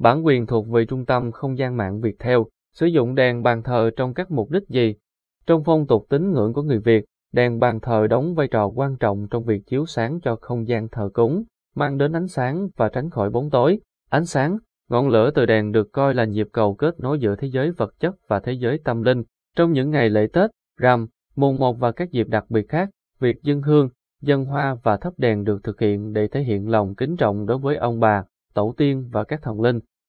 Bản quyền thuộc về trung tâm không gian mạng Việt theo, sử dụng đèn bàn thờ trong các mục đích gì? Trong phong tục tín ngưỡng của người Việt, đèn bàn thờ đóng vai trò quan trọng trong việc chiếu sáng cho không gian thờ cúng, mang đến ánh sáng và tránh khỏi bóng tối. Ánh sáng, ngọn lửa từ đèn được coi là nhịp cầu kết nối giữa thế giới vật chất và thế giới tâm linh. Trong những ngày lễ Tết, rằm, mùng một và các dịp đặc biệt khác, việc dân hương, dân hoa và thắp đèn được thực hiện để thể hiện lòng kính trọng đối với ông bà, tổ tiên và các thần linh.